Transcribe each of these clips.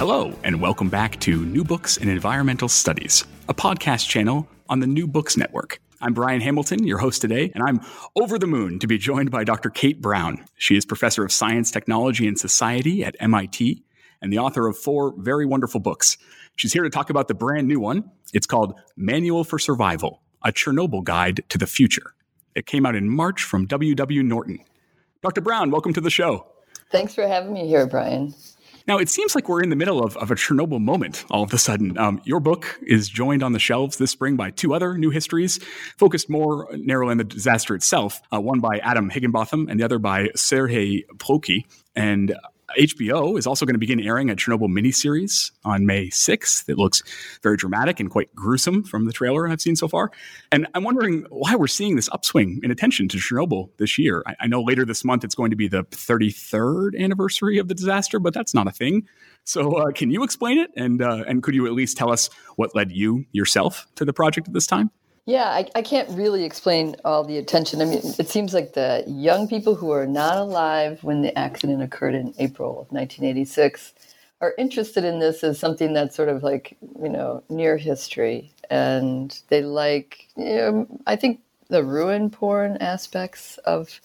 Hello, and welcome back to New Books in Environmental Studies, a podcast channel on the New Books Network. I'm Brian Hamilton, your host today, and I'm over the moon to be joined by Dr. Kate Brown. She is professor of science, technology, and society at MIT and the author of four very wonderful books. She's here to talk about the brand new one. It's called Manual for Survival A Chernobyl Guide to the Future. It came out in March from W.W. Norton. Dr. Brown, welcome to the show. Thanks for having me here, Brian. Now, it seems like we're in the middle of, of a Chernobyl moment all of a sudden. Um, your book is joined on the shelves this spring by two other new histories, focused more narrowly on the disaster itself, uh, one by Adam Higginbotham and the other by Serhii Plokhy. And HBO is also going to begin airing a Chernobyl miniseries on May 6th. It looks very dramatic and quite gruesome from the trailer I've seen so far. And I'm wondering why we're seeing this upswing in attention to Chernobyl this year. I, I know later this month it's going to be the 33rd anniversary of the disaster, but that's not a thing. So, uh, can you explain it? And uh, and could you at least tell us what led you yourself to the project at this time? Yeah, I, I, can't really explain all the attention. I mean, it seems like the young people who are not alive when the accident occurred in April of 1986 are interested in this as something that's sort of like, you know, near history. And they like, you know, I think the ruin porn aspects of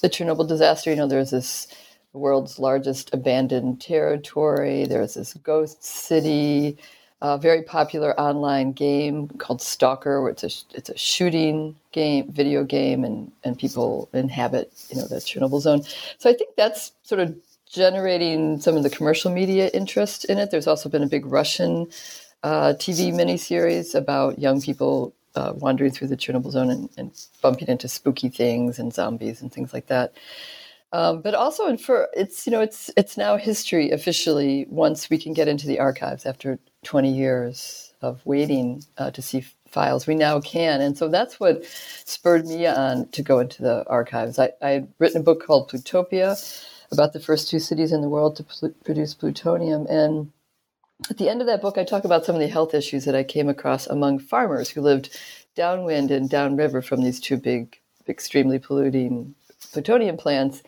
the Chernobyl disaster. You know, there's this world's largest abandoned territory, there's this ghost city a very popular online game called Stalker, where it's a it's a shooting game, video game, and and people inhabit you know the Chernobyl zone. So I think that's sort of generating some of the commercial media interest in it. There's also been a big Russian uh, TV miniseries about young people uh, wandering through the Chernobyl zone and, and, bumping into spooky things and zombies and things like that. Um, but also, for it's you know it's it's now history officially once we can get into the archives after 20 years of waiting uh, to see files. We now can. And so that's what spurred me on to go into the archives. I, I had written a book called Plutopia about the first two cities in the world to pl- produce plutonium. And at the end of that book, I talk about some of the health issues that I came across among farmers who lived downwind and downriver from these two big, extremely polluting plutonium plants.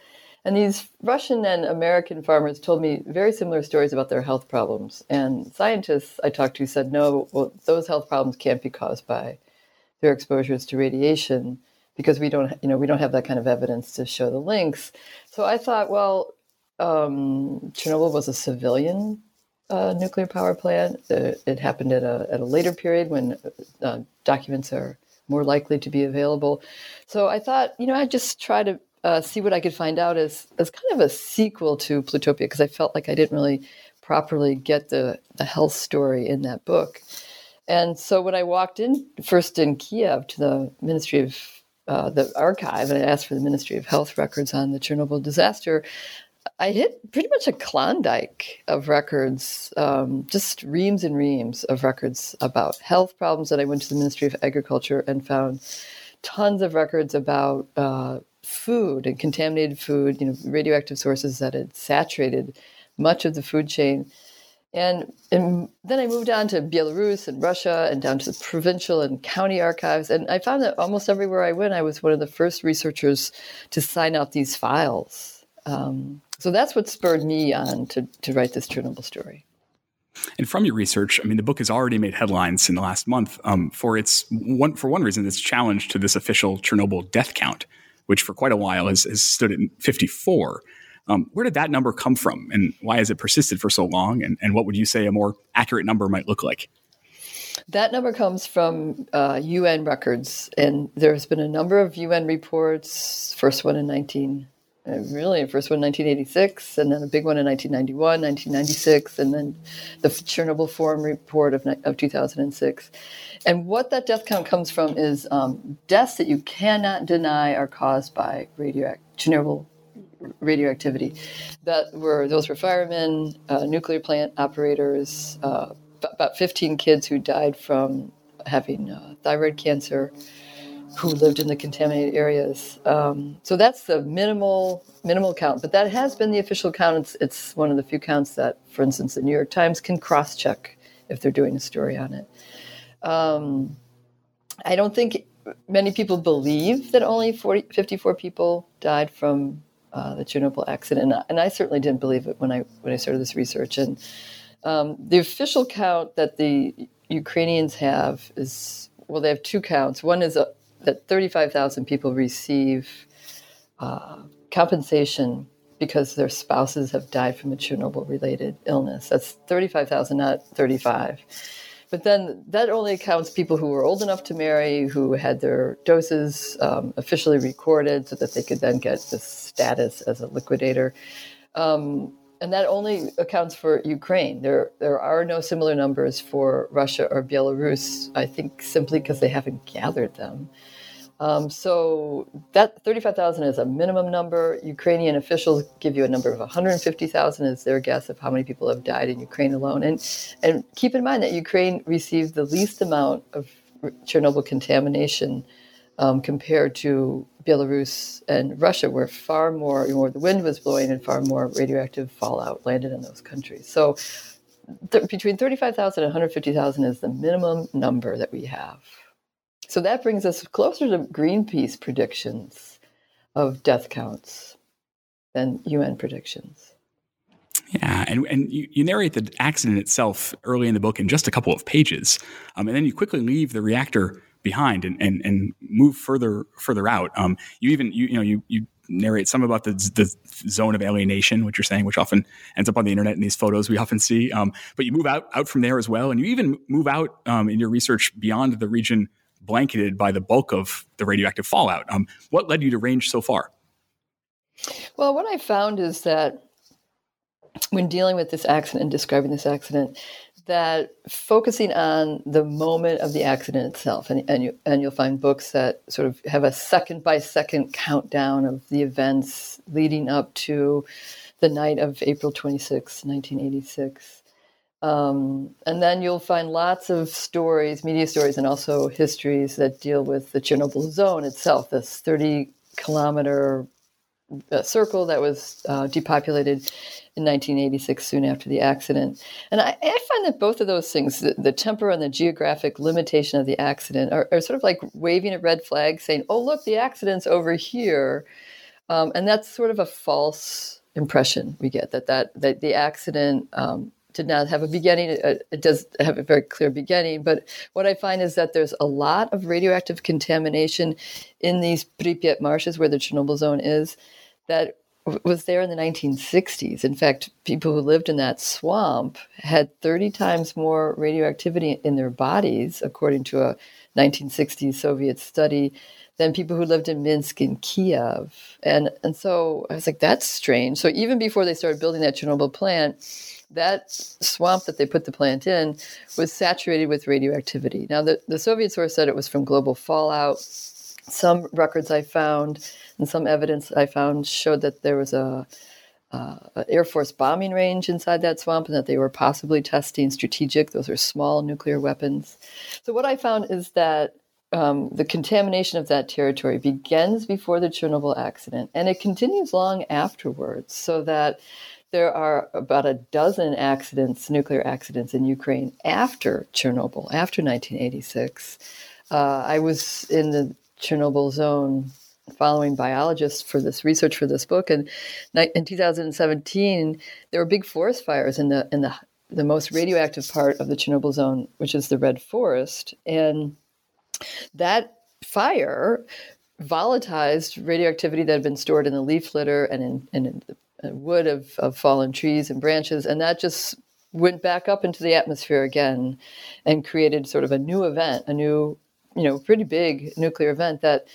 And these Russian and American farmers told me very similar stories about their health problems. And scientists I talked to said, no, well, those health problems can't be caused by their exposures to radiation because we don't, you know, we don't have that kind of evidence to show the links. So I thought, well, um, Chernobyl was a civilian uh, nuclear power plant. It happened at a, at a later period when uh, documents are more likely to be available. So I thought, you know, I'd just try to uh, see what I could find out as as kind of a sequel to Plutopia because I felt like I didn't really properly get the the health story in that book. And so when I walked in first in Kiev to the Ministry of uh, the archive and I asked for the Ministry of Health records on the Chernobyl disaster, I hit pretty much a Klondike of records, um, just reams and reams of records about health problems. And I went to the Ministry of Agriculture and found tons of records about uh, food and contaminated food, you know, radioactive sources that had saturated much of the food chain. And, and, then I moved on to Belarus and Russia and down to the provincial and county archives. And I found that almost everywhere I went, I was one of the first researchers to sign out these files. Um, so that's what spurred me on to, to write this Chernobyl story. And from your research, I mean, the book has already made headlines in the last month um, for its one for one reason, its challenge to this official Chernobyl death count which for quite a while has, has stood at 54. Um, where did that number come from, and why has it persisted for so long? And, and what would you say a more accurate number might look like? That number comes from uh, UN records, and there's been a number of UN reports. First one in 19 uh, really first one in 1986 and then a big one in 1991 1996 and then the chernobyl forum report of, of 2006 and what that death count comes from is um, deaths that you cannot deny are caused by radioact- chernobyl radioactivity. That were those were firemen uh, nuclear plant operators uh, about 15 kids who died from having uh, thyroid cancer who lived in the contaminated areas. Um, so that's the minimal minimal count, but that has been the official count. It's, it's one of the few counts that, for instance, the New York Times can cross check if they're doing a story on it. Um, I don't think many people believe that only 40, 54 people died from uh, the Chernobyl accident, and I certainly didn't believe it when I when I started this research. And Um, the official count that the Ukrainians have is well, they have two counts. One is a, that 35,000 people receive uh, compensation because their spouses have died from a Chernobyl related illness. That's 35,000, not 35. But then that only accounts people who were old enough to marry, who had their doses um, officially recorded so that they could then get this status as a liquidator. Um, and that only accounts for Ukraine. There, there are no similar numbers for Russia or Belarus, I think simply because they haven't gathered them. Um, so that 35,000 is a minimum number. Ukrainian officials give you a number of 150,000 as their guess of how many people have died in Ukraine alone. And, and keep in mind that Ukraine received the least amount of Chernobyl contamination um, compared to Belarus and Russia, where far more, where the wind was blowing and far more radioactive fallout landed in those countries. So th- between 35,000 and 150,000 is the minimum number that we have. So that brings us closer to Greenpeace predictions of death counts than UN predictions. Yeah, and, and you, you, narrate the accident itself early in the book in just a couple of pages, um, and then you quickly leave the reactor behind and, and, and move further further out. Um, you even you, you know you you narrate some about the, the zone of alienation, which you're saying, which often ends up on the internet in these photos we often see. Um, but you move out out from there as well, and you even move out um, in your research beyond the region blanketed by the bulk of the radioactive fallout. Um, what led you to range so far? Well, what I found is that when dealing with this accident and describing this accident, that focusing on the moment of the accident itself, and, and, you, and you'll find books that sort of have a second by second countdown of the events leading up to the night of April 26, 1986. Um, and then you'll find lots of stories, media stories, and also histories that deal with the Chernobyl zone itself, this 30 kilometer uh, circle that was uh, depopulated in 1986, soon after the accident. And I, I find that both of those things, the, the, temper and the geographic limitation of the accident, are, are, sort of like waving a red flag saying, oh, look, the accident's over here. Um, and that's sort of a false impression we get that, that, that the accident um, did not have a beginning. It, it, does have a very clear beginning, but what I find is that there's a lot of radioactive contamination in these Pripyat marshes where the Chernobyl zone is that was there in the 1960s. In fact, people who lived in that swamp had 30 times more radioactivity in their bodies, according to a 1960s Soviet study, than people who lived in Minsk and Kiev. And, and so I was like, that's strange. So even before they started building that Chernobyl plant, that swamp that they put the plant in was saturated with radioactivity. Now, the, the Soviet source said it was from global fallout. Some records I found and some evidence I found showed that there was a, uh, Air Force bombing range inside that swamp and that they were possibly testing strategic, those are small nuclear weapons. So, what I found is that um, the contamination of that territory begins before the Chernobyl accident and it continues long afterwards, so that there are about a dozen accidents, nuclear accidents in Ukraine after Chernobyl, after 1986. Uh, I was in the Chernobyl zone following biologists for this research for this book, and in 2017 there were big forest fires in the in the the most radioactive part of the Chernobyl zone, which is the Red Forest, and that fire volatilized radioactivity that had been stored in the leaf litter and in, and in the uh, wood of, of fallen trees and branches, and that just went back up into the atmosphere again and created sort of a new event, a new, you know, pretty big nuclear event that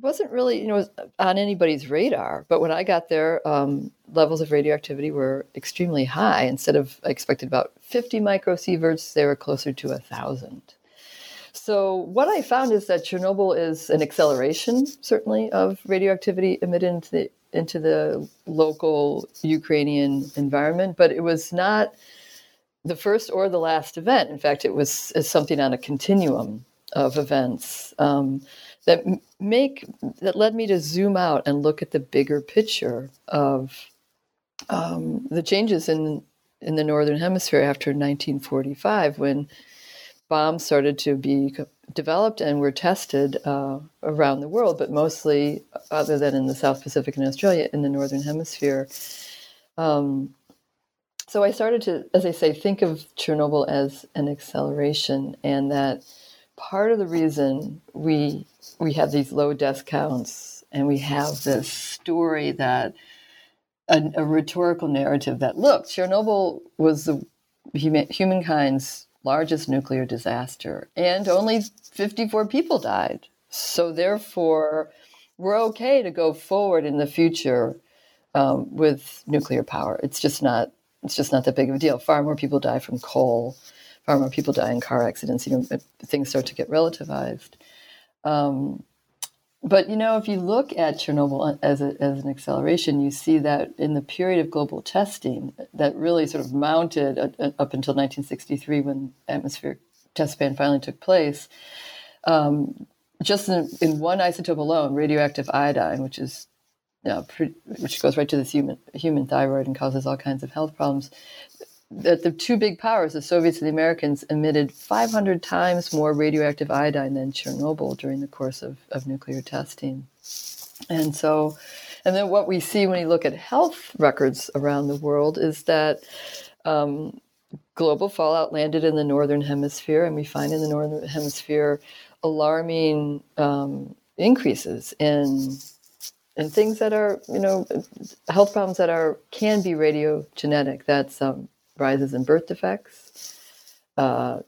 wasn't really, you know, on anybody's radar. But when I got there, um, levels of radioactivity were extremely high. Instead of I expected about 50 microsieverts, they were closer to a thousand. So what I found is that Chernobyl is an acceleration, certainly, of radioactivity emitted into the into the local Ukrainian environment, but it was not the first or the last event. In fact, it was something on a continuum of events um, that make that led me to zoom out and look at the bigger picture of um, the changes in in the northern hemisphere after 1945, when bombs started to be developed and were tested uh, around the world, but mostly, other than in the South Pacific and Australia, in the Northern Hemisphere. Um, so I started to, as I say, think of Chernobyl as an acceleration, and that part of the reason we we have these low death counts and we have this story that a, a rhetorical narrative that look Chernobyl was the human, humankind's largest nuclear disaster and only 54 people died. So therefore we're okay to go forward in the future um, with nuclear power. It's just not it's just not that big of a deal. Far more people die from coal far more people die in car accidents. You know, things start to get relativized. Um, but you know, if you look at Chernobyl as, a, as an acceleration, you see that in the period of global testing that really sort of mounted up until 1963 when atmospheric test ban finally took place. Um, just in, in, one isotope alone, radioactive iodine, which is you know, pre, which goes right to this human human thyroid and causes all kinds of health problems that the two big powers, the Soviets and the Americans, emitted 500 times more radioactive iodine than Chernobyl during the course of, of nuclear testing. And so, and then what we see when we look at health records around the world is that um, global fallout landed in the northern hemisphere, and we find in the northern hemisphere alarming um, increases in in things that are, you know, health problems that are can be radiogenetic. That's um, rises in birth defects, uh,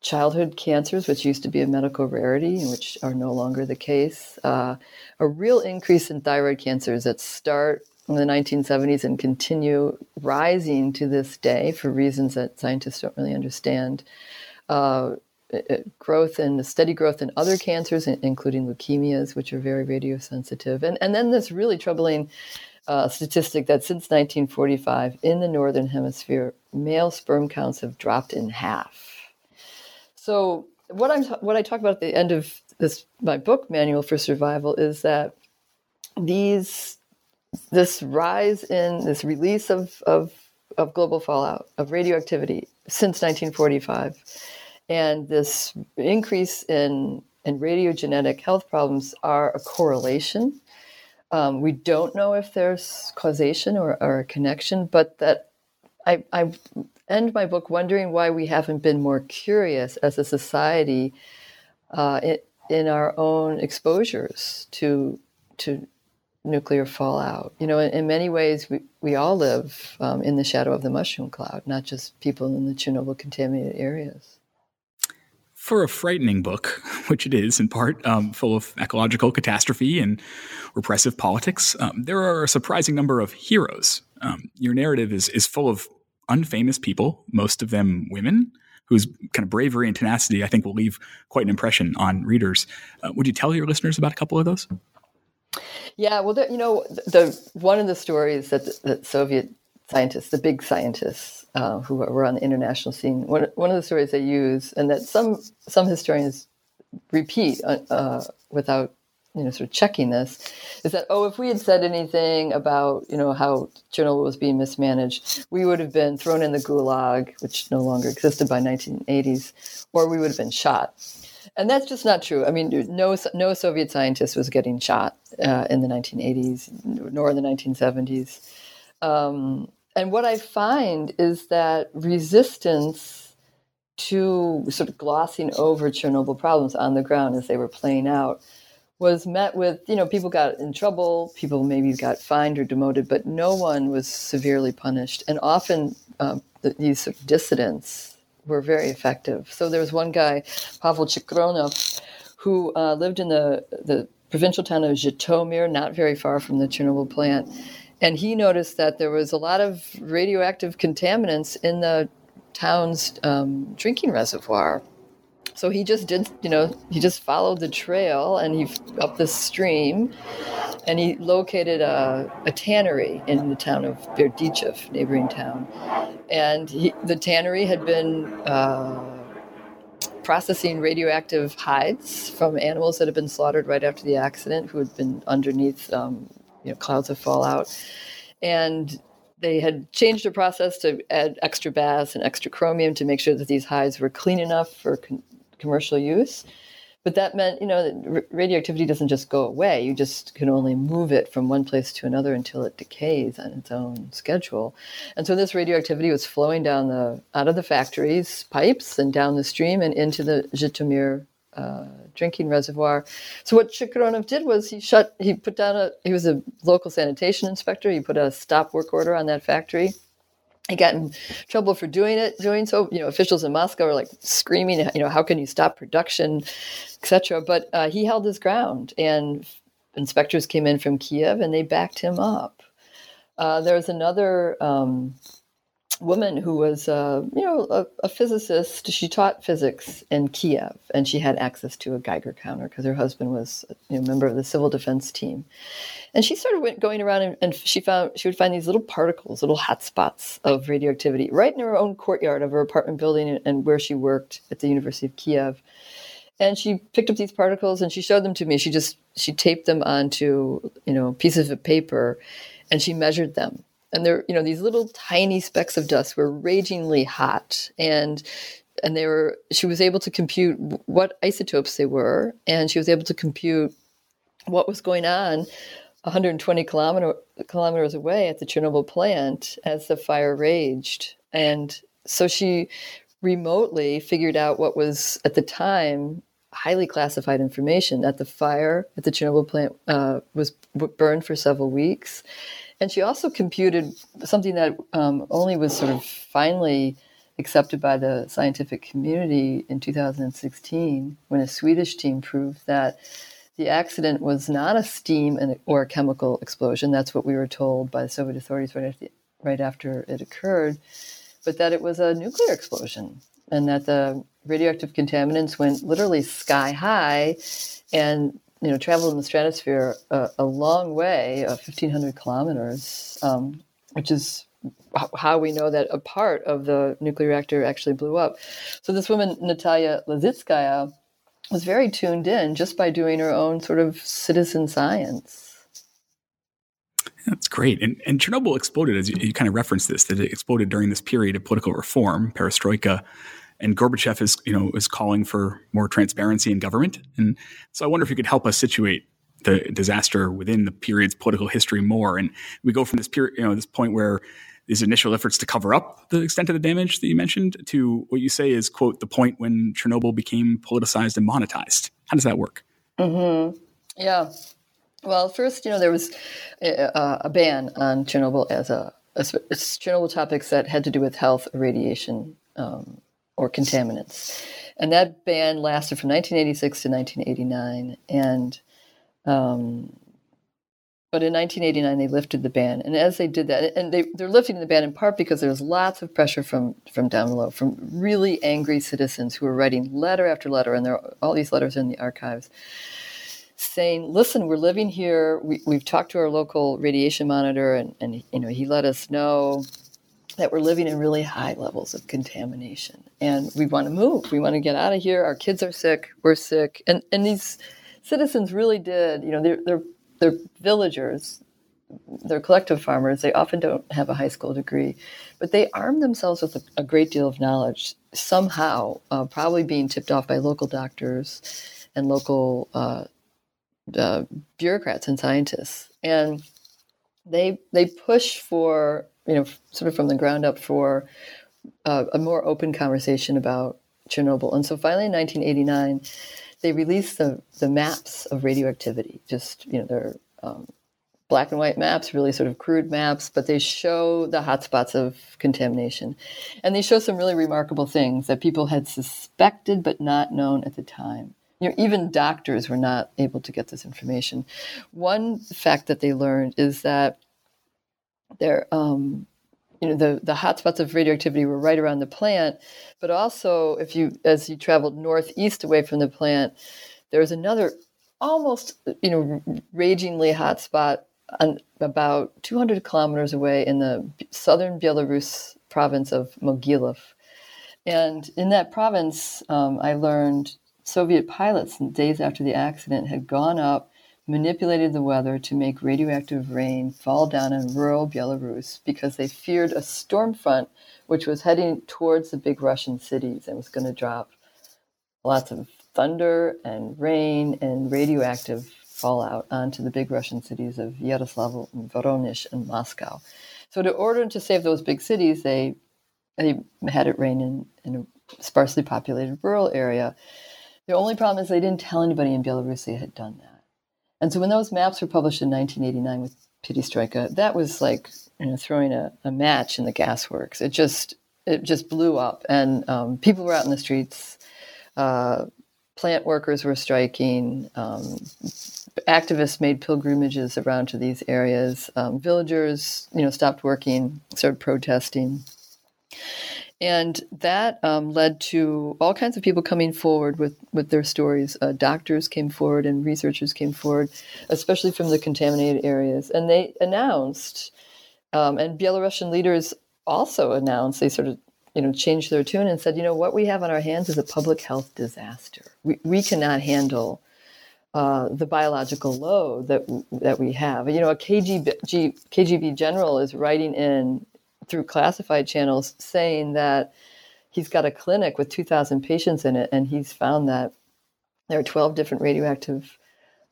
childhood cancers, which used to be a medical rarity and which are no longer the case, uh, a real increase in thyroid cancers that start in the 1970s and continue rising to this day for reasons that scientists don't really understand. Uh, growth and steady growth in other cancers, including leukemias, which are very radiosensitive. And, and then this really troubling uh, statistic that since 1945 in the Northern Hemisphere, male sperm counts have dropped in half. So what I'm what I talk about at the end of this my book manual for survival is that these this rise in this release of of, of global fallout of radioactivity since 1945 and this increase in in radiogenetic health problems are a correlation um, we don't know if there's causation or, or a connection, but that I, I end my book wondering why we haven't been more curious as a society uh, in, in our own exposures to to nuclear fallout. You know, in, in many ways, we, we all live um, in the shadow of the mushroom cloud, not just people in the Chernobyl contaminated areas for a frightening book, which it is in part, um, full of ecological catastrophe and repressive politics, um, there are a surprising number of heroes. Um, your narrative is is full of unfamous people, most of them women, whose kind of bravery and tenacity I think will leave quite an impression on readers. Uh, would you tell your listeners about a couple of those? Yeah, well, the, you know, the, the, one of the stories that the, that Soviet scientists, the big scientists uh, who were on the international scene. One, one of the stories they use, and that some some historians repeat uh, uh, without you know sort of checking this, is that oh, if we had said anything about you know how Chernobyl was being mismanaged, we would have been thrown in the gulag, which no longer existed by 1980s, or we would have been shot. And that's just not true. I mean, no, no Soviet scientist was getting shot uh, in the 1980s, nor in the 1970s. Um, and what I find is that resistance to sort of glossing over Chernobyl problems on the ground as they were playing out was met with, you know, people got in trouble, people maybe got fined or demoted, but no one was severely punished. And often the, these sort of dissidents were very effective. So there was one guy, Pavel Chikronov, who uh, lived in the, the provincial town of Zhitomir, not very far from the Chernobyl plant and he noticed that there was a lot of radioactive contaminants in the town's um, drinking reservoir. So he just did, you know, he just followed the trail and he up the stream, and he located a, a tannery in the town of Berdichev, neighboring town, and he, the tannery had been. Uh, processing radioactive hides from animals that had been slaughtered right after the accident, who had been underneath um, you know, clouds of fallout. And they had changed the process to add extra baths and extra chromium to make sure that these hides were clean enough for con- commercial use. but that meant, you know, radioactivity doesn't just go away. You just can only move it from one place to another until it decays on its own schedule. And so this radioactivity was flowing down the out of the factories pipes and down the stream and into the Zhytomyr uh, drinking reservoir. So what Shchekoronov did was he shut. He put down a. He was a local sanitation inspector. He put a stop work order on that factory he got in trouble for doing it doing so you know officials in moscow were like screaming you know how can you stop production etc but uh, he held his ground and inspectors came in from kiev and they backed him up uh, there was another um, woman who was, uh, you know, a, a, physicist. She taught physics in Kiev, and she had access to a Geiger counter because her husband was you know, a member of the civil defense team. And she started went, going around, and, and, she found she would find these little particles, little hot spots of radioactivity, right in her own courtyard of her apartment building and, and where she worked at the University of Kiev. And she picked up these particles and she showed them to me. She just she taped them onto you know pieces of paper, and she measured them and there you know these little tiny specks of dust were ragingly hot. And and they were she was able to compute what isotopes they were. And she was able to compute what was going on 120 kilometer, kilometers away at the chernobyl plant as the fire raged. And so she remotely figured out what was at the time highly classified information that the fire at the chernobyl plant uh, was burned for several weeks and she also computed something that um, only was sort of finally accepted by the scientific community in 2016 when a Swedish team proved that the accident was not a steam or a chemical explosion. That's what we were told by the Soviet authorities right after, right after it occurred, but that it was a nuclear explosion and that the radioactive contaminants went literally sky high and you know, traveled in the stratosphere a, a long way, uh, 1,500 kilometers, um, which is how we know that a part of the nuclear reactor actually blew up. So this woman, Natalia Lazitskaya, was very tuned in just by doing her own sort of citizen science. That's great. And, and Chernobyl exploded, as you, you kind of referenced this, that it exploded during this period of political reform, perestroika, and Gorbachev is you know is calling for more transparency in government. And so I wonder if you could help us situate the disaster within the period's political history more. And we go from this period, you know, this point where these initial efforts to cover up the extent of the damage that you mentioned to what you say is quote the point when Chernobyl became politicized and monetized. How does that work? Mm-hmm. Yeah. Well, first, you know, there was a, a ban on Chernobyl as a, a, Chernobyl topics that had to do with health, radiation, um, or contaminants. And that ban lasted from 1986 to 1989. And um, but in 1989, they lifted the ban. And as they did that, and they, they're lifting the ban in part because there's lots of pressure from, from down below, from really angry citizens who are writing letter after letter, and there are all these letters in the archives saying, listen, we're living here. We, have talked to our local radiation monitor, and, and you know, he let us know that we're living in really high levels of contamination. And we want to move. We want to get out of here. Our kids are sick. We're sick. And and these citizens really did you know they're they're, they're villagers. They're collective farmers. They often don't have a high school degree. But they arm themselves with a, a great deal of knowledge somehow uh, probably being tipped off by local doctors and local uh, uh, bureaucrats and scientists. And they they push for you know, sort of from the ground up for uh, a more open conversation about Chernobyl. And so finally in 1989, they released the, the maps of radioactivity. Just, you know, they're um, black and white maps, really sort of crude maps, but they show the hotspots of contamination. And they show some really remarkable things that people had suspected but not known at the time. You know, even doctors were not able to get this information. One fact that they learned is that there, um, you know, the the hotspots of radioactivity were right around the plant, but also if you as you traveled northeast away from the plant, there was another almost you know ragingly hot spot on about 200 kilometers away in the southern Belarus province of Mogilev. And in that province, um, I learned Soviet pilots, days after the accident, had gone up manipulated the weather to make radioactive rain fall down in rural Belarus because they feared a storm front which was heading towards the big Russian cities and was going to drop lots of thunder and rain and radioactive fallout onto the big Russian cities of Yaroslavl and Voronezh and Moscow. So, in order to save those big cities, they they had it rain in, in a sparsely populated rural area. The only problem is they didn't tell anybody in Belarus they had done that. And so when those maps were published in 1989 with Perestroika, that was like you know throwing a, a match in the gasworks. It just it just blew up, and um, people were out in the streets. Uh, plant workers were striking. Um, activists made pilgrimages around to these areas. Um, villagers, you know, stopped working, started protesting. And that um, led to all kinds of people coming forward with, with their stories. Uh, doctors came forward and researchers came forward, especially from the contaminated areas. And they announced, um, and Belarusian leaders also announced, they sort of you know, changed their tune and said, you know, what we have on our hands is a public health disaster. We, we cannot handle uh, the biological load that that we have. You know, a KGB, KGB general is writing in through classified channels saying that he's got a clinic with 2,000 patients in it, and he's found that there are 12 different radioactive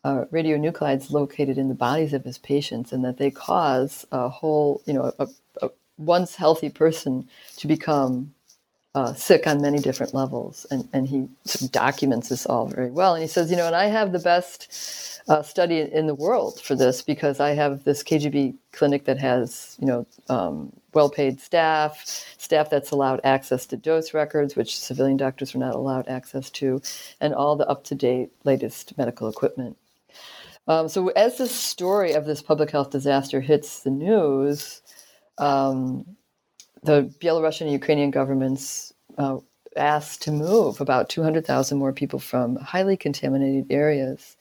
uh, radionuclides located in the bodies of his patients, and that they cause a whole, you know, a, a once healthy person to become uh, sick on many different levels. And, and he sort of documents this all very well. And he says, you know, and I have the best uh, study in the world for this because I have this KGB clinic that has, you know, um, well paid staff, staff that's allowed access to dose records, which civilian doctors are not allowed access to, and all the up to date latest medical equipment. Um, so, as this story of this public health disaster hits the news, um, the Belarusian and Ukrainian governments uh, asked to move about 200,000 more people from highly contaminated areas.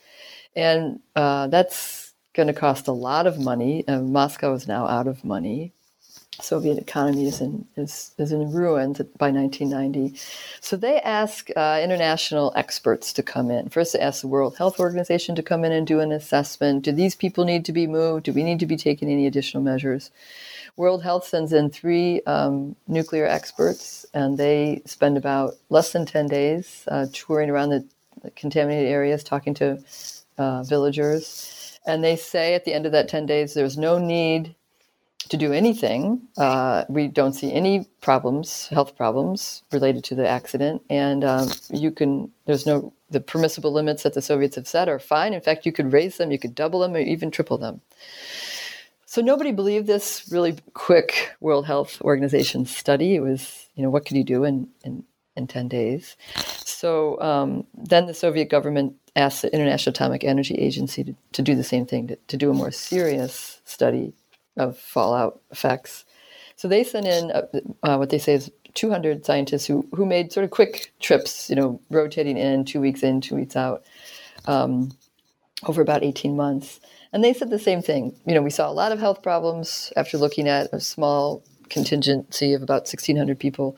And uh, that's going to cost a lot of money. Uh, Moscow is now out of money. Soviet economy is in is, is in ruins by 1990. So they ask uh, international experts to come in. First, they ask the World Health Organization to come in and do an assessment. Do these people need to be moved? Do we need to be taking any additional measures? World Health sends in three um, nuclear experts, and they spend about less than 10 days uh, touring around the, contaminated areas, talking to uh, villagers. And they say at the end of that 10 days, there's no need to do anything. Uh, we don't see any problems, health problems related to the accident. And um, you can, there's no, the permissible limits that the Soviets have set are fine. In fact, you could raise them, you could double them, or even triple them. So nobody believed this really quick World Health Organization study. It was, you know, what could you do in, in, in 10 days? So um, then the Soviet government asked the International Atomic Energy Agency to, to do the same thing, to, to do a more serious study of fallout effects. So they sent in uh, uh, what they say is 200 scientists who, who made sort of quick trips, you know, rotating in, two weeks in, two weeks out, um, over about 18 months. And they said the same thing. You know, we saw a lot of health problems after looking at a small contingency of about 1,600 people.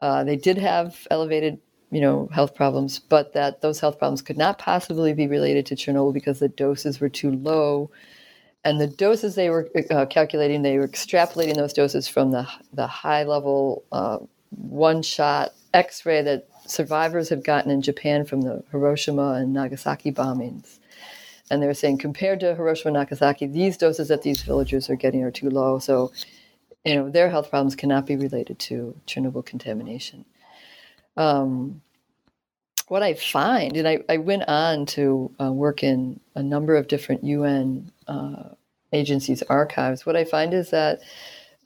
Uh, they did have elevated, you know, health problems, but that those health problems could not possibly be related to Chernobyl because the doses were too low. And the doses they were uh, calculating, they were extrapolating those doses from the, the high level uh, one shot x ray that survivors have gotten in Japan from the Hiroshima and Nagasaki bombings. And they were saying, compared to Hiroshima and Nagasaki, these doses that these villagers are getting are too low. So, you know, their health problems cannot be related to Chernobyl contamination. Um, what I find, and I, I went on to uh, work in a number of different UN uh, agencies' archives, what I find is that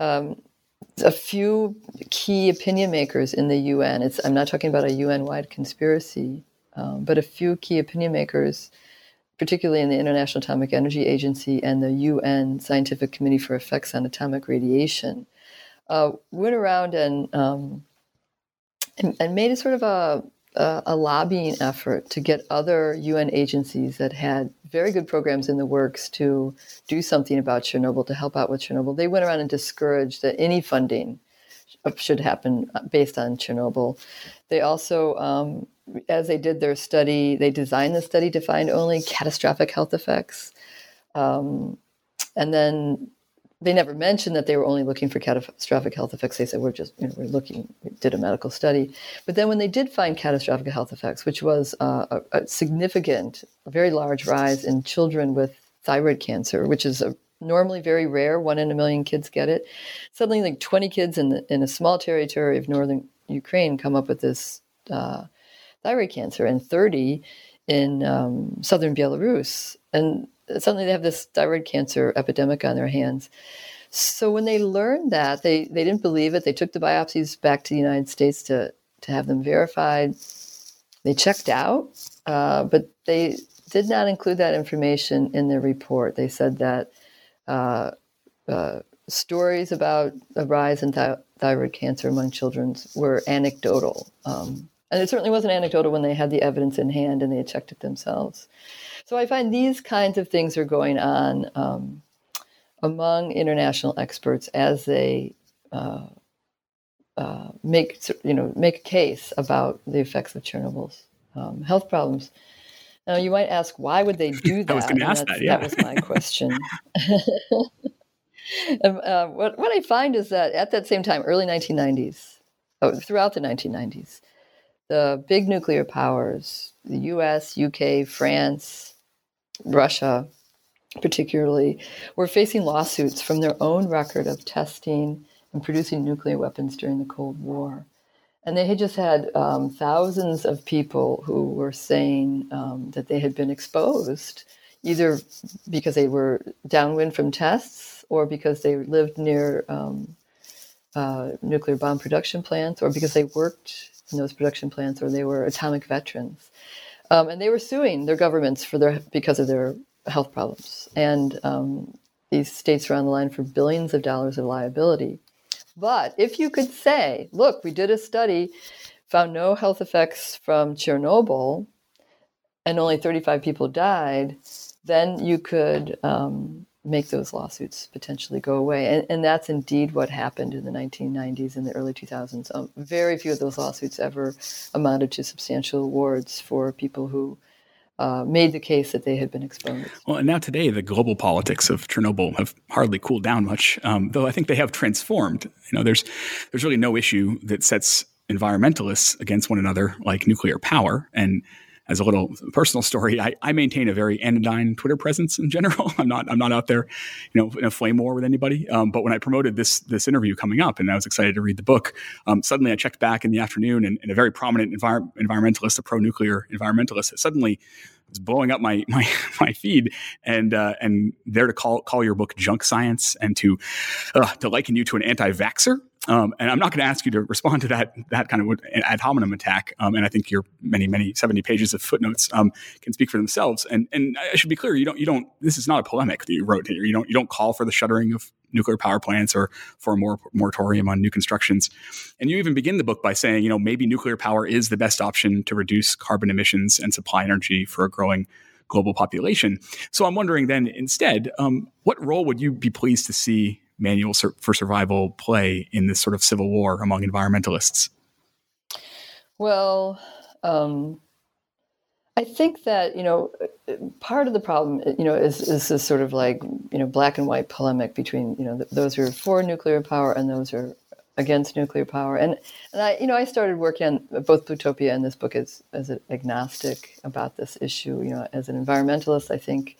um, a few key opinion makers in the UN, it's, I'm not talking about a UN wide conspiracy, um, but a few key opinion makers particularly in the International Atomic Energy Agency and the UN Scientific Committee for Effects on Atomic Radiation, uh, went around and, um, and, and made a sort of a, a, a lobbying effort to get other UN agencies that had very good programs in the works to do something about Chernobyl to help out with Chernobyl. They went around and discouraged that any funding should happen based on Chernobyl. They also um, as they did their study, they designed the study to find only catastrophic health effects. Um, and then they never mentioned that they were only looking for catastrophic health effects. They said we're just you know we're looking, we did a medical study. But then when they did find catastrophic health effects, which was uh, a, a, significant, a very large rise in children with thyroid cancer, which is a, normally very rare, one in a million kids get it. Suddenly, like 20 kids in the, in a small territory of northern Ukraine come up with this uh, thyroid cancer, and 30 in um, southern Belarus, and suddenly they have this thyroid cancer epidemic on their hands. So when they learned that, they, they didn't believe it. They took the biopsies back to the United States to, to have them verified. They checked out, uh, but they did not include that information in their report. They said that uh, uh, stories about a rise in th- thyroid cancer among children were anecdotal. Um, and it certainly wasn't anecdotal when they had the evidence in hand and they had checked it themselves. So I find these kinds of things are going on um, among international experts as they uh, uh, make you know make a case about the effects of Chernobyl's um, health problems. Now you might ask, why would they do that? I was going to ask that. Yeah. That was my question. um, uh, what what I find is that at that same time, early 1990s, oh, throughout the 1990s, the big nuclear powers, the U.S., U.K., France, Russia, particularly, were facing lawsuits from their own record of testing and producing nuclear weapons during the Cold War. And they had just had um, thousands of people who were saying um, that they had been exposed, either because they were downwind from tests or because they lived near um, uh, nuclear bomb production plants or because they worked in those production plants or they were atomic veterans. Um, and they were suing their governments for their because of their health problems. And um, these states are on the line for billions of dollars of liability. But if you could say, look, we did a study, found no health effects from Chernobyl, and only 35 people died, then you could um, make those lawsuits potentially go away. And, and that's indeed what happened in the 1990s and the early 2000s. Um, very few of those lawsuits ever amounted to substantial awards for people who uh, made the case that they had been exposed. Well, and now today, the global politics of Chernobyl have hardly cooled down much, um, though I think they have transformed. You know, there's there's really no issue that sets environmentalists against one another like nuclear power, and as a little personal story, I, I, maintain a very anodyne Twitter presence in general. I'm not I'm not out there, you know, in a flame war with anybody. Um, but when I promoted this this interview coming up, and I was excited to read the book, um, suddenly I checked back in the afternoon, and, and a very prominent envir- environmentalist, a pro nuclear environmentalist, suddenly was blowing up my my my feed, and uh, and there to call call your book junk science and to uh, to liken you to an anti vaxer um, and I'm not going to ask you to respond to that that kind of ad hominem attack. Um, and I think your many many 70 pages of footnotes um, can speak for themselves. And and I should be clear, you don't you don't. This is not a polemic that you wrote here. You don't you don't call for the shuttering of nuclear power plants or for a more moratorium on new constructions. And you even begin the book by saying, you know, maybe nuclear power is the best option to reduce carbon emissions and supply energy for a growing global population. So I'm wondering then instead, um, what role would you be pleased to see manual for survival play in this sort of civil war among environmentalists? Well, um, I think that you know part of the problem, you know, is is this sort of like you know black and white polemic between you know those who are for nuclear power and those who are against nuclear power. And and I you know I started working on both Plutopia and this book as as an agnostic about this issue. You know, as an environmentalist, I think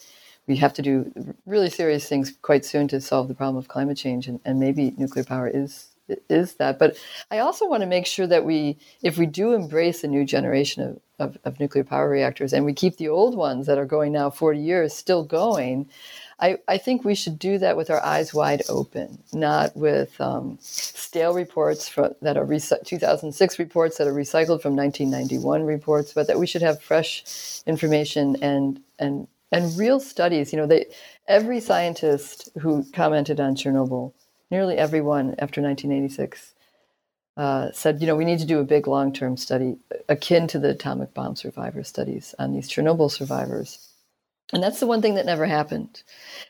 we have to do really serious things quite soon to solve the problem of climate change, and, and maybe nuclear power is is that. But I also want to make sure that we, if we do embrace a new generation of, of, of, nuclear power reactors and we keep the old ones that are going now 40 years still going, I, I think we should do that with our eyes wide open, not with um, stale reports from, that are 2006 reports that are recycled from 1991 reports, but that we should have fresh information and, and and real studies. You know, they every scientist who commented on Chernobyl, nearly everyone after 1986, uh, said, you know, we need to do a big long-term study akin to the atomic bomb survivor studies on these Chernobyl survivors. And that's the one thing that never happened.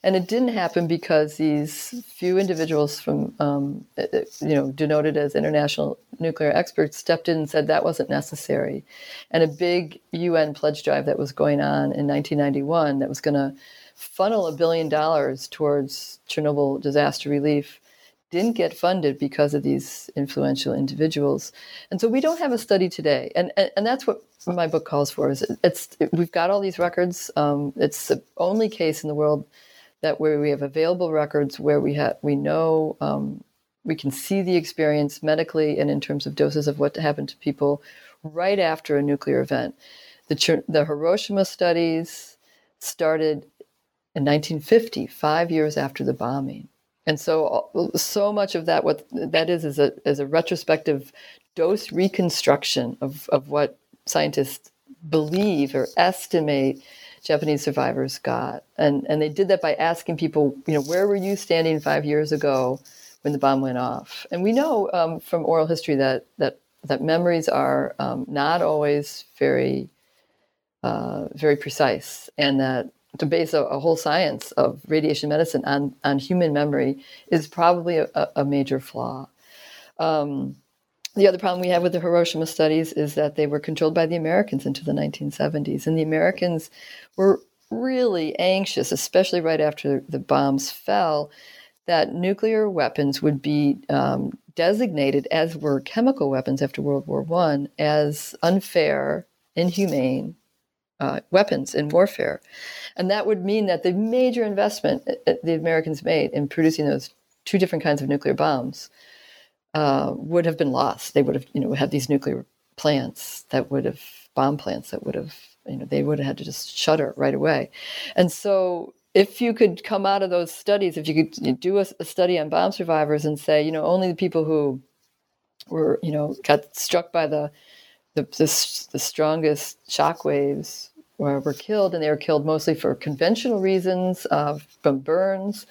And it didn't happen because these few individuals from, um, uh, uh, you know, denoted as international nuclear experts stepped in and said that wasn't necessary. And a big UN pledge drive that was going on in 1991 that was going to funnel a billion dollars towards Chernobyl disaster relief didn't get funded because of these influential individuals. And so we don't have a study today. And, and, and that's what my book calls for is it's it, we've got all these records. Um, it's the only case in the world that where we have available records where we have we know um, we can see the experience medically and in terms of doses of what happened to people right after a nuclear event. The, the Hiroshima studies started in 1950, five years after the bombing. And so, so much of that, what that is, is a, is a retrospective dose reconstruction of, of what scientists believe or estimate Japanese survivors got. And, and they did that by asking people, you know, where were you standing five years ago when the bomb went off? And we know um, from oral history that, that, that memories are um, not always very, uh, very precise, and that to base a, a, whole science of radiation medicine on, on human memory is probably a, a major flaw. Um, the other problem we have with the Hiroshima studies is that they were controlled by the Americans into the 1970s. And the Americans were really anxious, especially right after the bombs fell, that nuclear weapons would be um, designated, as were chemical weapons after World War I, as unfair, inhumane uh, weapons in warfare. And that would mean that the major investment uh, uh, the Americans made in producing those two different kinds of nuclear bombs uh, would have been lost. They would have, you know, had these nuclear plants that would have bomb plants that would have, you know, they would have had to just shutter right away. And so, if you could come out of those studies, if you could do a, a study on bomb survivors and say, you know, only the people who were, you know, got struck by the the, the, the strongest shock waves were, were killed, and they were killed mostly for conventional reasons, uh, from burns,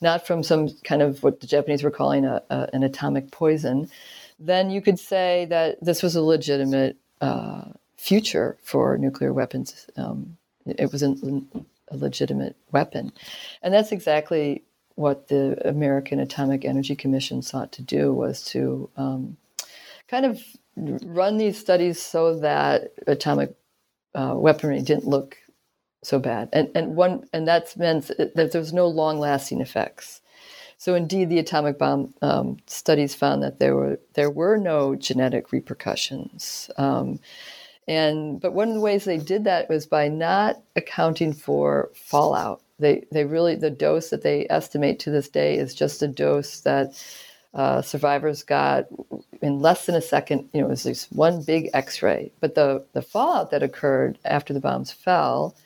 not from some kind of what the Japanese were calling a, a, an atomic poison, then you could say that this was a legitimate uh, future for nuclear weapons. Um, it was an, a legitimate weapon. And that's exactly what the American Atomic Energy Commission sought to do was to um, kind of run these studies so that atomic uh, weaponry didn't look so bad, and and one and that's meant that there was no long lasting effects. So indeed, the atomic bomb um, studies found that there were there were no genetic repercussions. Um, and but one of the ways they did that was by not accounting for fallout. They they really the dose that they estimate to this day is just a dose that uh, survivors got in less than a second. You know, it was this one big X-ray. But the the fallout that occurred after the bombs fell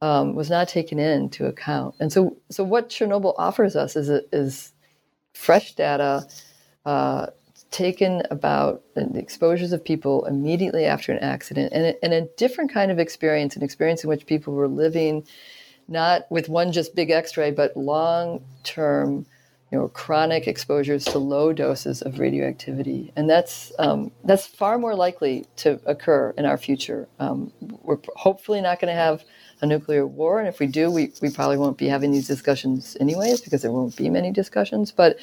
um, was not taken into account. And so, so what Chernobyl offers us is is fresh data. Uh, taken about the exposures of people immediately after an accident and and a different kind of experience, an experience in which people were living not with one just big x-ray, but long-term you know, chronic exposures to low doses of radioactivity, and that's um, that's far more likely to occur in our future. Um, we're hopefully not going to have a nuclear war, and if we do, we, we probably won't be having these discussions anyways because there won't be many discussions. But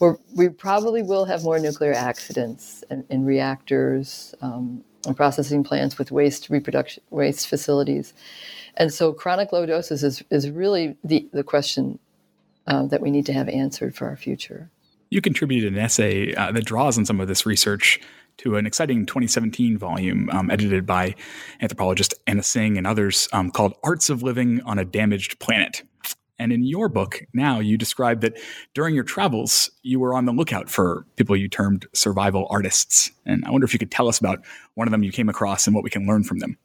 we we probably will have more nuclear accidents in, in reactors um, and processing plants with waste reproduction waste facilities, and so chronic low doses is is really the the question uh, that we need to have answered for our future. You contributed an essay uh, that draws on some of this research to an exciting 2017 volume um, edited by anthropologist Anna Tsing and others um, called Arts of Living on a Damaged Planet. And in your book, now you describe that during your travels, you were on the lookout for people you termed survival artists. And I wonder if you could tell us about one of them you came across and what we can learn from them.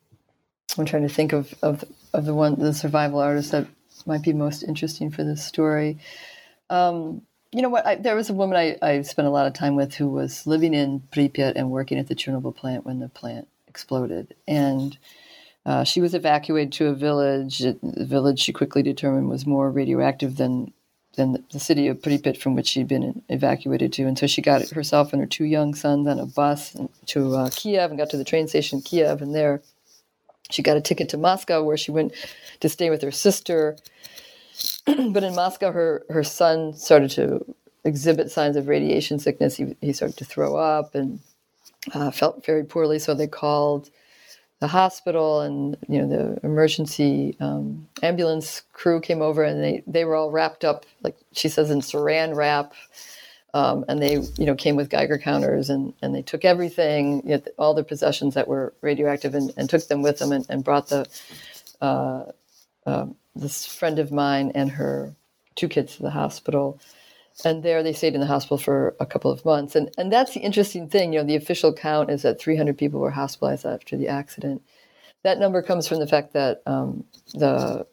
I'm trying to think of, of, of the one, the survival artist that might be most interesting for this story. Um, you know what? I, there was a woman I, I spent a lot of time with who was living in Pripyat and working at the Chernobyl plant when the plant exploded. And uh, she was evacuated to a village. The village she quickly determined was more radioactive than than the city of Pripyat from which she'd been evacuated to. And so she got herself and her two young sons on a bus to uh, Kiev and got to the train station in Kiev. And there she got a ticket to Moscow where she went to stay with her sister. but in Moscow, her, her son started to exhibit signs of radiation sickness. He, he started to throw up and uh, felt very poorly. So they called the hospital and you know the emergency um, ambulance crew came over and they they were all wrapped up like she says in saran wrap um, and they you know came with Geiger counters and and they took everything you know, all their possessions that were radioactive and, and took them with them and, and brought the uh, uh, this friend of mine and her two kids to the hospital. And there they stayed in the hospital for a couple of months. And and that's the interesting thing you know the official count is that 300 people were hospitalized after the accident. That number comes from the fact that um, the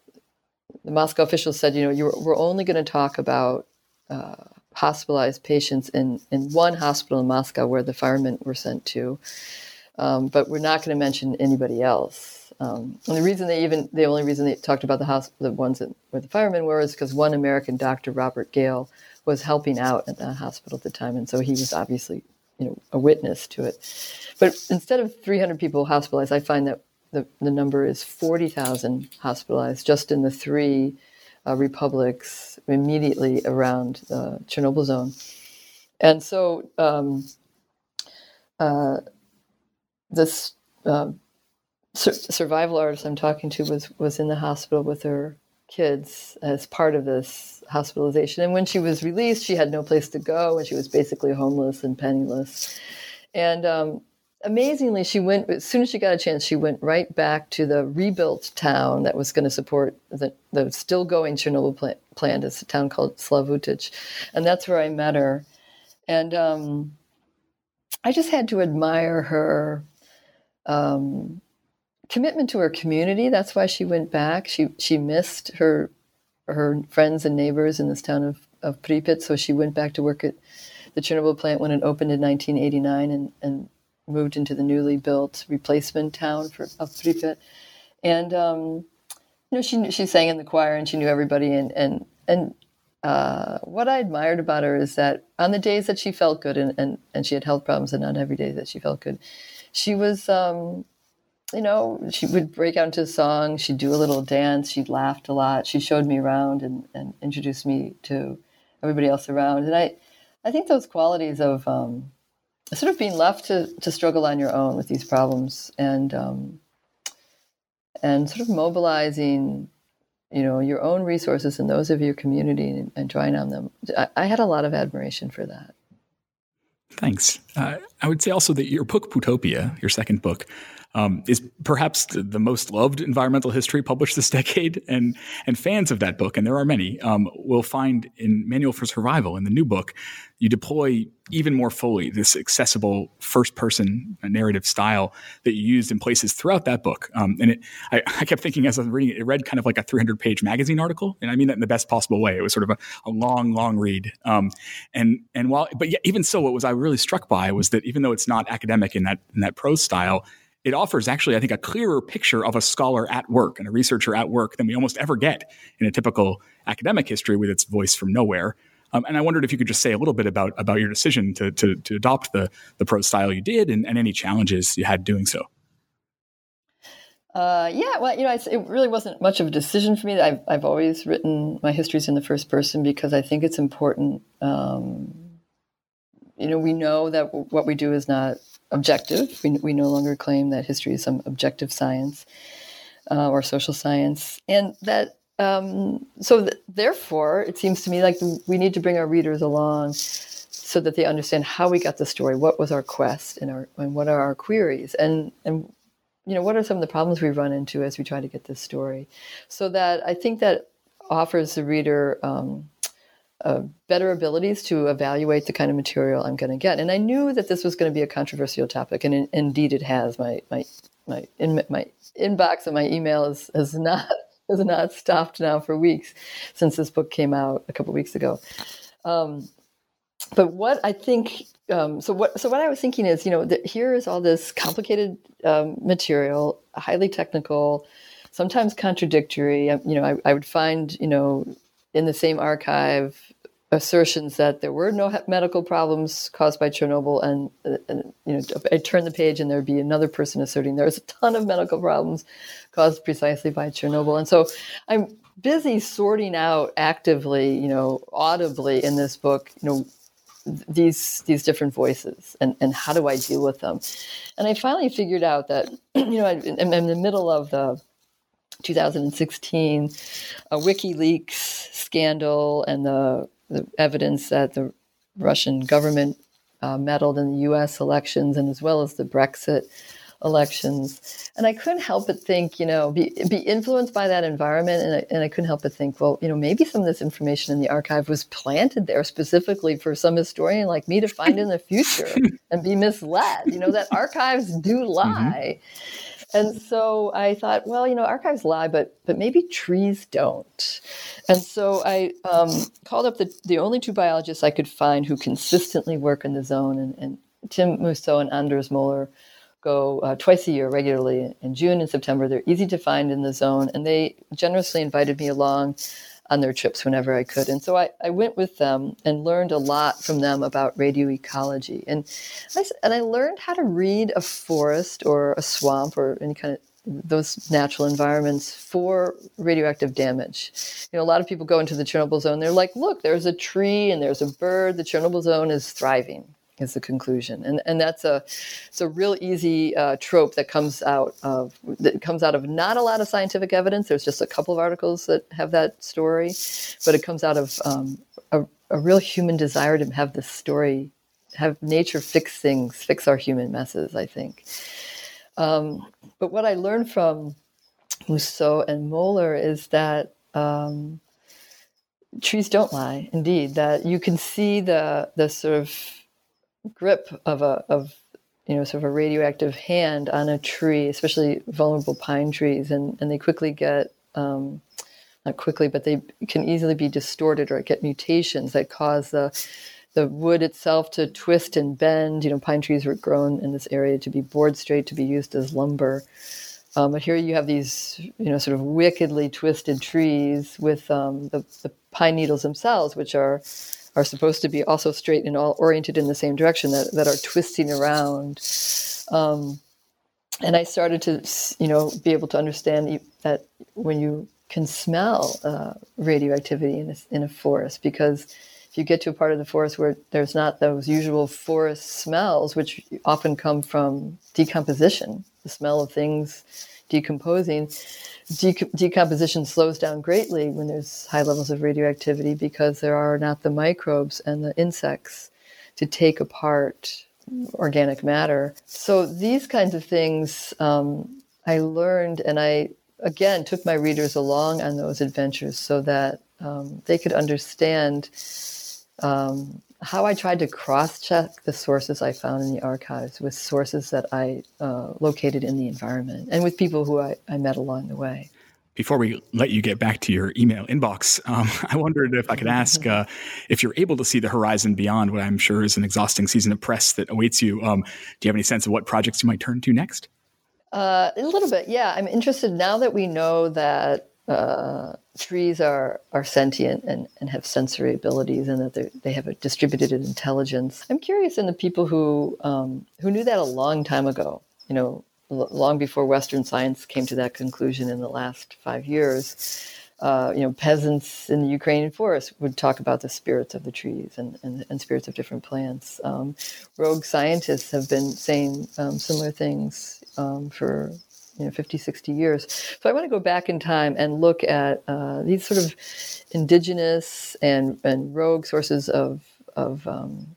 the Moscow officials said you know you're, we're only going to talk about uh, hospitalized patients in in one hospital in Moscow where the firemen were sent to. Um, but we're not going to mention anybody else. Um, and the reason they even the only reason they talked about the house the ones that, where the firemen were is because one American doctor Robert Gale was helping out at the hospital at the time, and so he was obviously, you know, a witness to it. But instead of 300 people hospitalized, I find that the, the number is 40,000 hospitalized just in the three uh, republics immediately around the Chernobyl zone. And so um, uh, this uh, sur- survival artist I'm talking to was was in the hospital with her kids as part of this hospitalization. And when she was released, she had no place to go, and she was basically homeless and penniless. And um, amazingly, she went as soon as she got a chance. She went right back to the rebuilt town that was going to support the, the still going Chernobyl plant. It's a town called Slavutich, and that's where I met her. And um, I just had to admire her. Um, commitment to her community. That's why she went back. She she missed her her friends and neighbors in this town of, of Pripyat, so she went back to work at the Chernobyl plant when it opened in 1989 and, and moved into the newly built replacement town for, of Pripyat. And um, you know, she she sang in the choir and she knew everybody. And and and uh, what I admired about her is that on the days that she felt good and, and, and she had health problems, and not every day that she felt good, she was um, you know, she would break out into a song. She'd do a little dance. She laughed a lot. She showed me around and, and introduced me to everybody else around. And I, I think those qualities of um, sort of being left to, to struggle on your own with these problems and um, and sort of mobilizing, you know, your own resources and those of your community and, and drawing on them. I, I, had a lot of admiration for that. Thanks. Uh, I would say also that your book, Plutopia, your second book, um, is perhaps the most loved environmental history published this decade. And, and fans of that book, and there are many, um, will find in Manual for Survival, in the new book, you deploy even more fully this accessible first person narrative style that you used in places throughout that book. Um, and it, I, I, kept thinking as I was reading it, it read kind of like a 300 page magazine article. And I mean that in the best possible way. It was sort of a, a long, long read. Um, and, and while, but yeah, even so, what was I really struck by was that even though it's not academic in that, in that prose style, it offers actually, I think, a clearer picture of a scholar at work and a researcher at work than we almost ever get in a typical academic history with its voice from nowhere. Um, and I wondered if you could just say a little bit about about your decision to to, to adopt the the prose style you did and, and any challenges you had doing so. Uh, yeah, well, you know, it really wasn't much of a decision for me. I've, I've always written my histories in the first person because I think it's important. Um, you know, we know that what we do is not objective. We, we no longer claim that history is some objective science uh, or social science. And that, um, so th- therefore, it seems to me like we need to bring our readers along so that they understand how we got the story, what was our quest, and, our, and what are our queries, and, and you know, what are some of the problems we run into as we try to get this story. So that I think that offers the reader um, uh, better abilities to evaluate the kind of material I'm going to get. And I knew that this was going to be a controversial topic, and in, indeed it has. My my my in, my inbox and my email is, has not has not stopped now for weeks since this book came out a couple weeks ago. Um, but what I think, um, so what so what I was thinking is, you know, that here is all this complicated um, material, highly technical, sometimes contradictory. You know, I, I would find, you know, in the same archive assertions that there were no medical problems caused by Chernobyl, and, and you know, I turn the page and there'd be another person asserting there's a ton of medical problems caused precisely by Chernobyl, and so I'm busy sorting out actively, you know, audibly in this book, you know, these these different voices and, and how do I deal with them? And I finally figured out that you know I'm in the middle of the 2016 a WikiLeaks scandal and the, the evidence that the Russian government uh, meddled in the U.S. elections and as well as the Brexit elections. And I couldn't help but think, you know, be, be influenced by that environment. And I, and I couldn't help but think, well, you know, maybe some of this information in the archive was planted there specifically for some historian like me to find in the future and be misled. You know, that archives do mm-hmm. lie. Mm-hmm. And so I thought, well, you know, archives lie, but but maybe trees don't. And so I um, called up the, the only two biologists I could find who consistently work in the zone, and, and Tim Mousseau and Anders Moller go uh, twice a year regularly in June and September. They're easy to find in the zone, and they generously invited me along on their trips whenever I could. And so I, I went with them and learned a lot from them about radioecology. And I, and I learned how to read a forest or a swamp or any kind of those natural environments for radioactive damage. You know, a lot of people go into the Chernobyl zone, they're like, look, there's a tree and there's a bird. The Chernobyl zone is thriving is the conclusion. And and that's a it's a real easy uh, trope that comes out of that comes out of not a lot of scientific evidence. There's just a couple of articles that have that story but it comes out of um, a, a real human desire to have this story have nature fix things fix our human messes i think. Um, but what i learned from Mousseau and Moeller is that um, trees don't lie indeed that you can see the the sort of grip of a of you know sort of a radioactive hand on a tree, especially vulnerable pine trees, and and they quickly get um, not quickly, but they can easily be distorted or get mutations that cause the the wood itself to twist and bend. You know, pine trees were grown in this area to be bored straight to be used as lumber. Um, but here you have these, you know, sort of wickedly twisted trees with um, the, the pine needles themselves, which are are supposed to be also straight and all oriented in the same direction that, that are twisting around. Um, and I started to, you know, be able to understand that when you can smell uh, radioactivity in a, in a forest, because if you get to a part of the forest where there's not those usual forest smells, which often come from decomposition, the smell of things decomposing, de- decomposition slows down greatly when there's high levels of radioactivity because there are not the microbes and the insects to take apart organic matter. So these kinds of things um, I learned, and I again took my readers along on those adventures so that um, they could understand um, how I tried to cross check the sources I found in the archives with sources that I uh, located in the environment and with people who I, I, met along the way. Before we let you get back to your email inbox, um, I wondered if I could ask uh, if you're able to see the horizon beyond what I'm sure is an exhausting season of press that awaits you. Um, do you have any sense of what projects you might turn to next? Uh, a little bit, yeah. I'm interested now that we know that uh, trees are are sentient and, and have sensory abilities and that they have a distributed intelligence. I'm curious in the people who um, who knew that a long time ago. You know, l- long before Western science came to that conclusion in the last five years. Uh, you know, peasants in the Ukrainian forest would talk about the spirits of the trees and, and, and spirits of different plants. Um, rogue scientists have been saying um, similar things um, for you know 50 60 years. So i want to go back in time and look at uh, these sort of indigenous and and rogue sources of of um,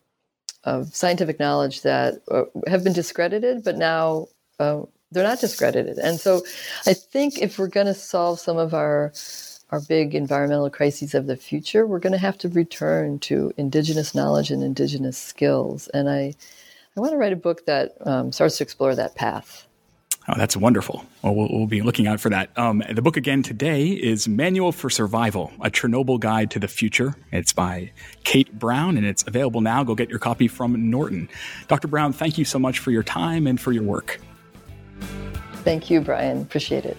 of scientific knowledge that uh, have been discredited but now uh, they're not discredited. And so i think if we're going to solve some of our our big environmental crises of the future we're going to have to return to indigenous knowledge and indigenous skills. And i i want to write a book that um, starts to explore that path Oh, that's wonderful. Well, well, we'll be looking out for that. Um, the book again today is Manual for Survival, a Chernobyl Guide to the Future. It's by Kate Brown and it's available now. Go get your copy from Norton. Dr. Brown, thank you so much for your time and for your work. Thank you, Brian. Appreciate it.